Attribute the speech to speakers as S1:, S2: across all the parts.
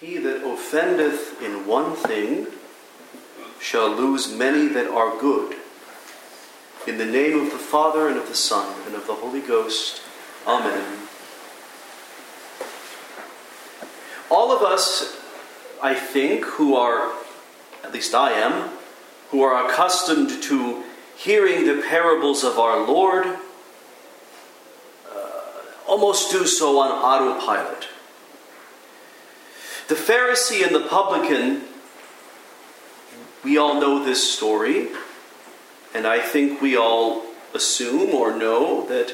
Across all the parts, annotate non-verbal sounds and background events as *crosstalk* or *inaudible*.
S1: He that offendeth in one thing shall lose many that are good. In the name of the Father, and of the Son, and of the Holy Ghost. Amen. All of us, I think, who are, at least I am, who are accustomed to hearing the parables of our Lord, uh, almost do so on autopilot. The Pharisee and the publican, we all know this story, and I think we all assume or know that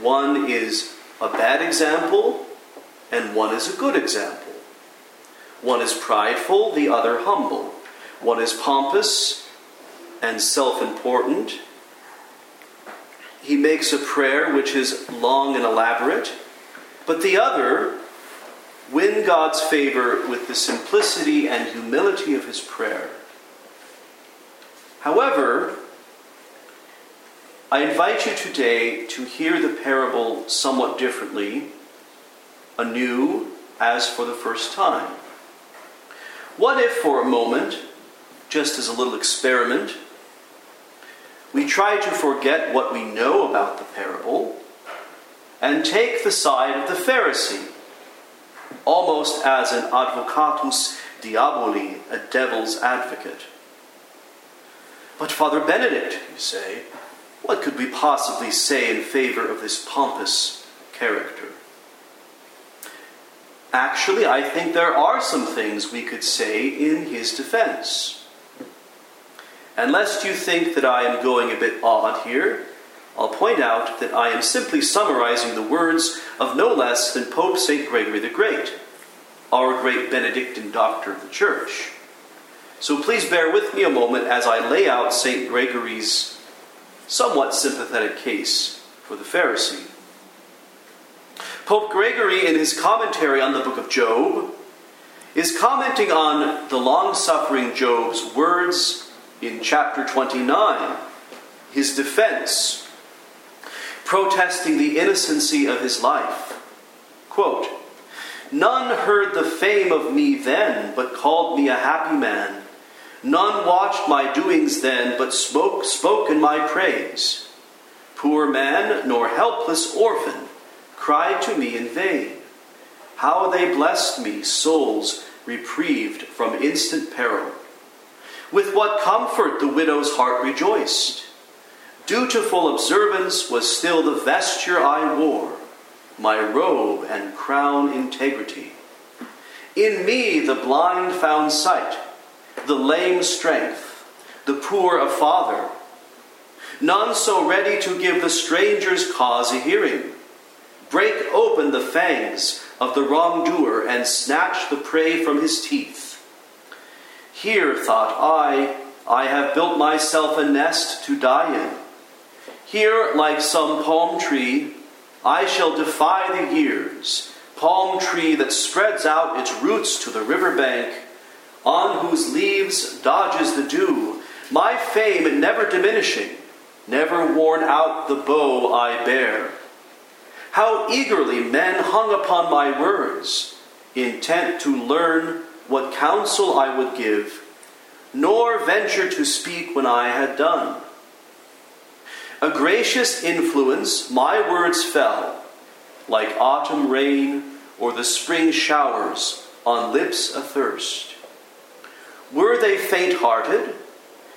S1: one is a bad example and one is a good example. One is prideful, the other humble. One is pompous and self important. He makes a prayer which is long and elaborate, but the other win God's favor with the simplicity and humility of his prayer. However, I invite you today to hear the parable somewhat differently, anew, as for the first time. What if, for a moment, just as a little experiment, we try to forget what we know about the parable and take the side of the Pharisee? Almost as an advocatus diaboli, a devil's advocate. But Father Benedict, you say, what could we possibly say in favor of this pompous character? Actually, I think there are some things we could say in his defense. And lest you think that I am going a bit odd here, I'll point out that I am simply summarizing the words of no less than Pope St. Gregory the Great, our great Benedictine doctor of the Church. So please bear with me a moment as I lay out St. Gregory's somewhat sympathetic case for the Pharisee. Pope Gregory, in his commentary on the book of Job, is commenting on the long suffering Job's words in chapter 29, his defense protesting the innocency of his life. Quote, None heard the fame of me then, but called me a happy man. None watched my doings then, but spoke, spoke in my praise. Poor man, nor helpless orphan, cried to me in vain. How they blessed me, souls reprieved from instant peril. With what comfort the widow's heart rejoiced Dutiful observance was still the vesture I wore, my robe and crown integrity. In me the blind found sight, the lame strength, the poor a father. None so ready to give the stranger's cause a hearing. Break open the fangs of the wrongdoer and snatch the prey from his teeth. Here, thought I, I have built myself a nest to die in here, like some palm tree, I shall defy the years, palm tree that spreads out its roots to the river bank, on whose leaves dodges the dew, my fame never diminishing, never worn out the bow I bear. How eagerly men hung upon my words, intent to learn what counsel I would give, nor venture to speak when I had done. A gracious influence, my words fell, like autumn rain or the spring showers on lips athirst. Were they faint hearted?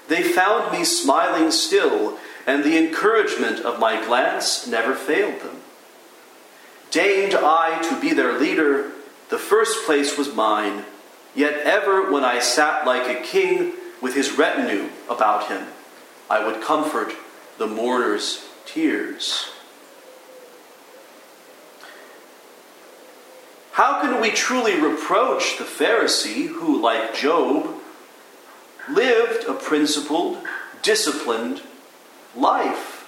S1: They found me smiling still, and the encouragement of my glance never failed them. Deigned I to be their leader, the first place was mine, yet ever when I sat like a king with his retinue about him, I would comfort the mourner's tears. How can we truly reproach the Pharisee who, like Job, lived a principled, disciplined life?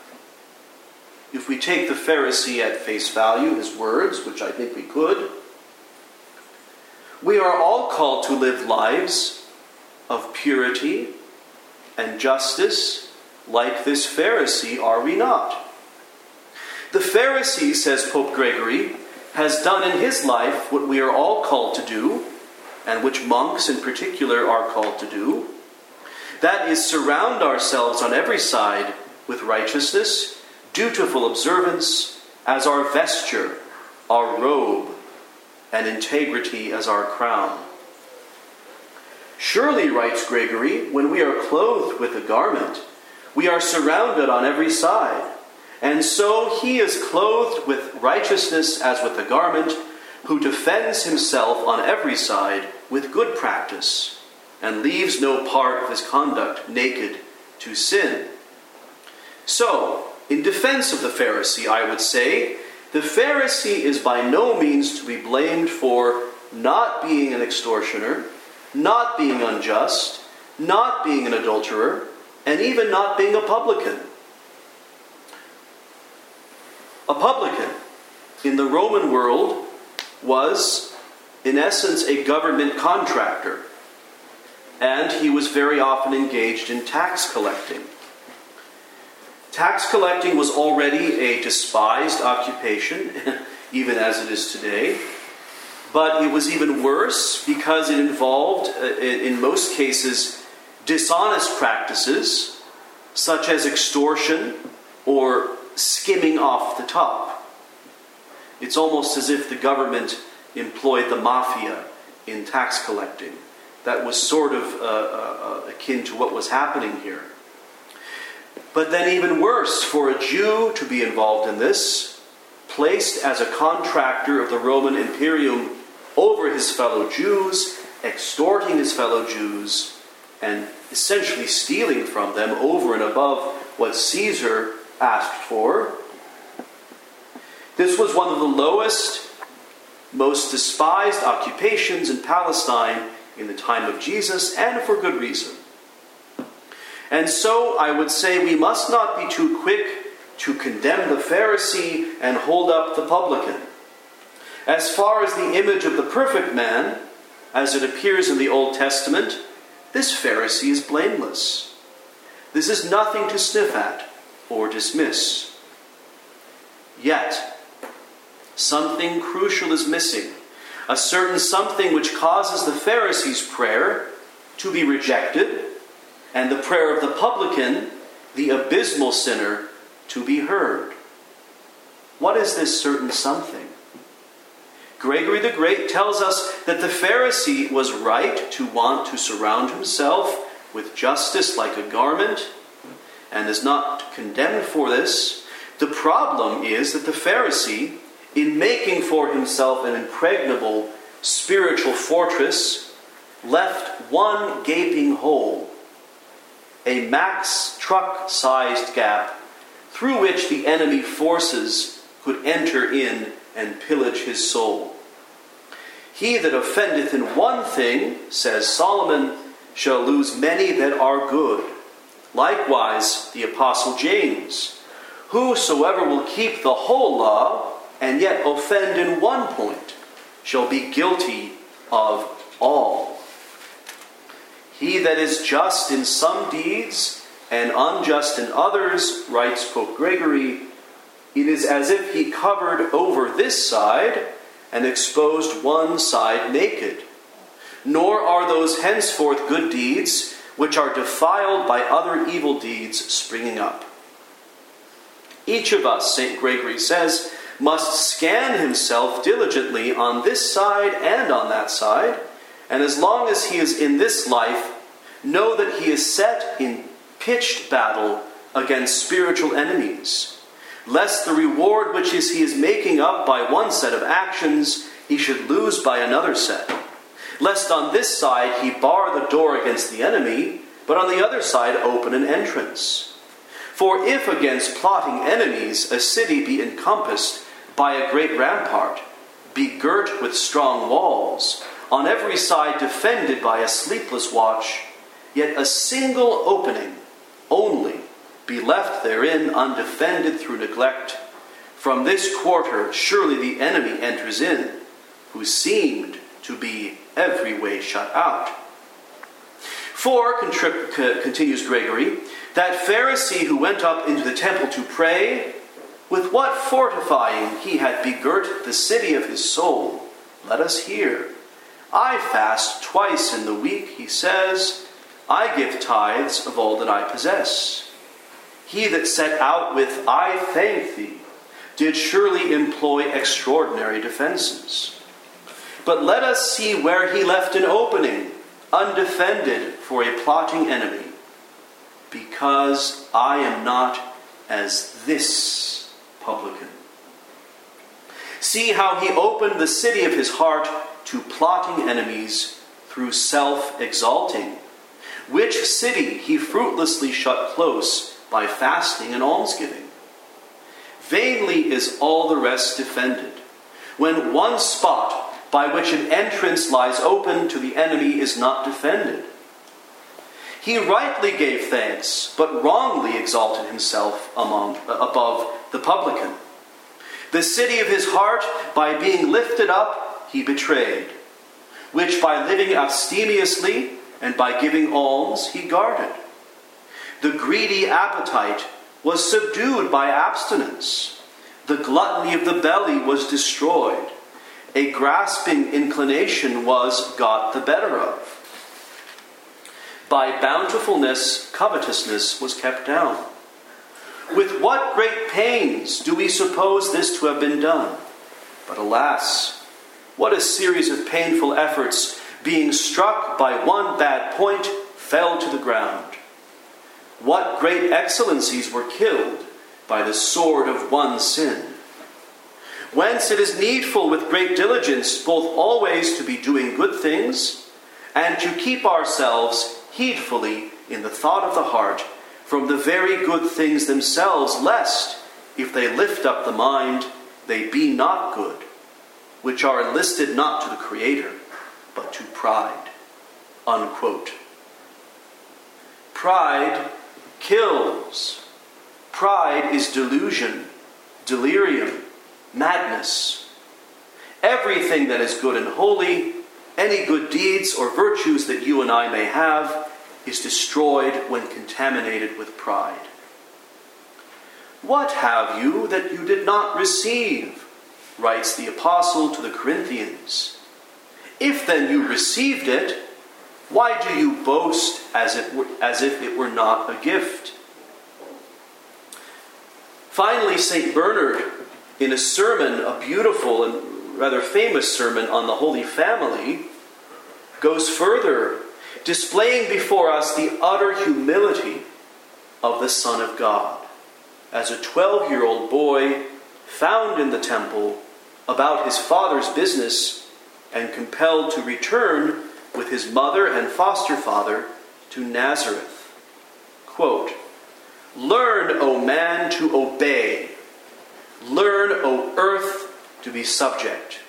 S1: If we take the Pharisee at face value, his words, which I think we could, we are all called to live lives of purity and justice like this Pharisee, are we not? The Pharisee, says Pope Gregory, has done in his life what we are all called to do and which monks in particular are called to do. That is, surround ourselves on every side with righteousness, dutiful observance as our vesture, our robe, and integrity as our crown. Surely, writes Gregory, when we are clothed with a garment, we are surrounded on every side. And so he is clothed with righteousness as with a garment, who defends himself on every side with good practice, and leaves no part of his conduct naked to sin. So, in defense of the Pharisee, I would say, the Pharisee is by no means to be blamed for not being an extortioner, not being unjust, not being an adulterer, and even not being a publican. A publican in the Roman world was, in essence, a government contractor, and he was very often engaged in tax collecting. Tax collecting was already a despised occupation, *laughs* even as it is today. But it was even worse because it involved, uh, in most cases, dishonest practices such as extortion or skimming off the top. It's almost as if the government employed the mafia in tax collecting. That was sort of uh, uh, akin to what was happening here. But then, even worse, for a Jew to be involved in this, placed as a contractor of the Roman Imperium over his fellow Jews, extorting his fellow Jews, and essentially stealing from them over and above what Caesar asked for. This was one of the lowest, most despised occupations in Palestine in the time of Jesus, and for good reason. And so I would say we must not be too quick to condemn the Pharisee and hold up the publican. As far as the image of the perfect man, as it appears in the Old Testament, this Pharisee is blameless. This is nothing to sniff at or dismiss. Yet, something crucial is missing. A certain something which causes the Pharisee's prayer to be rejected and the prayer of the publican, the abysmal sinner, to be heard. What is this certain something? Gregory the Great tells us that the Pharisee was right to want to surround himself with justice like a garment and is not condemned for this. The problem is that the Pharisee, in making for himself an impregnable spiritual fortress, left one gaping hole a Mack truck sized gap through which the enemy forces could enter in and pillage his soul. He that offendeth in one thing, says Solomon, shall lose many that are good. Likewise, the Apostle James, whosoever will keep the whole law and yet offend in one point shall be guilty of all. He that is just in some deeds and unjust in others, writes Pope Gregory, it is as if he covered over this side and exposed one side naked. Nor are those henceforth good deeds which are defiled by other evil deeds springing up. Each of us, St. Gregory says, must scan himself diligently on this side and on that side and as long as he is in this life, know that he is set in pitched battle against spiritual enemies, lest the reward which is he is making up by one set of actions he should lose by another set. Lest on this side he bar the door against the enemy, but on the other side open an entrance. For if against plotting enemies a city be encompassed by a great rampart, be girt with strong walls, on every side defended by a sleepless watch, yet a single opening only be left therein undefended through neglect. From this quarter surely the enemy enters in, who seemed to be every way shut out. For, continues Gregory, that Pharisee who went up into the temple to pray, with what fortifying he had begirt the city of his soul, let us hear I fast twice in the week, he says. I give tithes of all that I possess. He that set out with, I thank thee, did surely employ extraordinary defenses. But let us see where he left an opening, undefended for a plotting enemy. Because I am not as this publican. See how he opened the city of his heart to plotting enemies through self exalting, which city he fruitlessly shut close by fasting and almsgiving. Vainly is all the rest defended, when one spot by which an entrance lies open to the enemy is not defended. He rightly gave thanks, but wrongly exalted himself among, uh, above the publican. The city of his heart, by being lifted up, he betrayed, which by living abstemiously and by giving alms he guarded. The greedy appetite was subdued by abstinence. The gluttony of the belly was destroyed. A grasping inclination was got the better of. By bountifulness, covetousness was kept down. With what great pains do we suppose this to have been done? But alas, what a series of painful efforts, being struck by one bad point, fell to the ground. What great excellencies were killed by the sword of one sin. Whence it is needful with great diligence both always to be doing good things and to keep ourselves heedfully in the thought of the heart from the very good things themselves, lest, if they lift up the mind, they be not good which are enlisted not to the Creator, but to pride. Unquote. Pride kills. Pride is delusion, delirium, madness. Everything that is good and holy, any good deeds or virtues that you and I may have, is destroyed when contaminated with pride. What have you that you did not receive? writes the apostle to the Corinthians. If then you received it, why do you boast as, were, as if it were not a gift? Finally, St. Bernard, in a sermon, a beautiful and rather famous sermon on the Holy Family, goes further, displaying before us the utter humility of the Son of God. As a 12 year old boy found in the temple, about his father's business and compelled to return with his mother and foster father to Nazareth. Quote, Learn, O man, to obey. Learn, O earth, to be subject.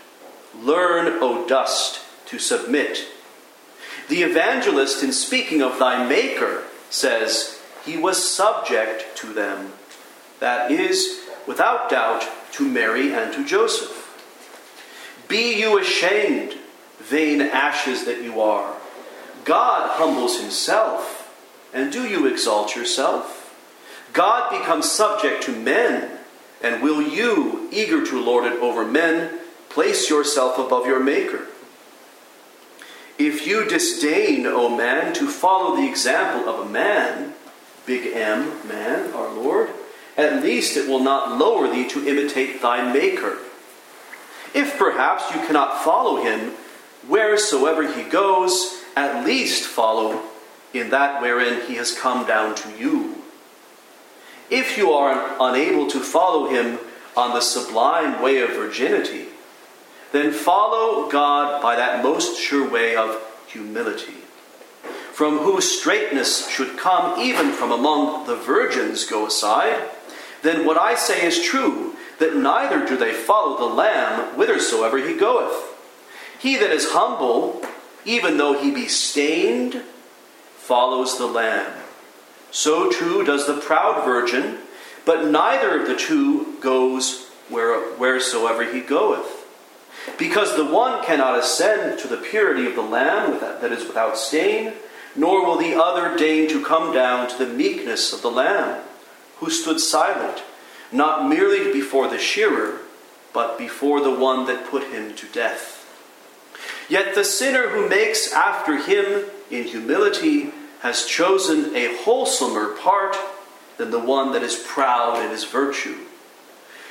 S1: Learn, O dust, to submit. The evangelist, in speaking of thy Maker, says, He was subject to them. That is, without doubt, to Mary and to Joseph. Be you ashamed, vain ashes that you are. God humbles himself, and do you exalt yourself? God becomes subject to men, and will you, eager to lord it over men, place yourself above your Maker? If you disdain, O man, to follow the example of a man, big M, man, our Lord, at least it will not lower thee to imitate thy Maker. If perhaps you cannot follow him wheresoever he goes, at least follow in that wherein he has come down to you. If you are unable to follow him on the sublime way of virginity, then follow God by that most sure way of humility, from whose straightness should come even from among the virgins go aside, then what I say is true that neither do they follow the Lamb whithersoever he goeth. He that is humble, even though he be stained, follows the Lamb. So too does the proud virgin, but neither of the two goes where, wheresoever he goeth. Because the one cannot ascend to the purity of the Lamb that is without stain, nor will the other deign to come down to the meekness of the Lamb, who stood silent not merely before the shearer, but before the one that put him to death. Yet the sinner who makes after him in humility has chosen a wholesomer part than the one that is proud in his virtue.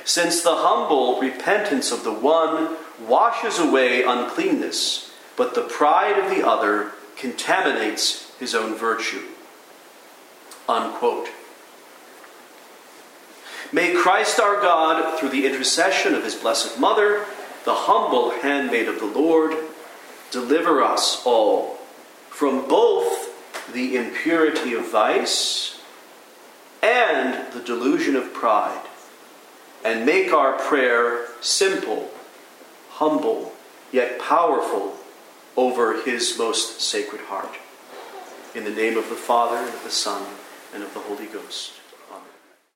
S1: Since the humble repentance of the one washes away uncleanness, but the pride of the other contaminates his own virtue. Unquote. May Christ our God, through the intercession of his Blessed Mother, the humble handmaid of the Lord, deliver us all from both the impurity of vice and the delusion of pride, and make our prayer simple, humble, yet powerful over his most sacred heart. In the name of the Father, and of the Son, and of the Holy Ghost.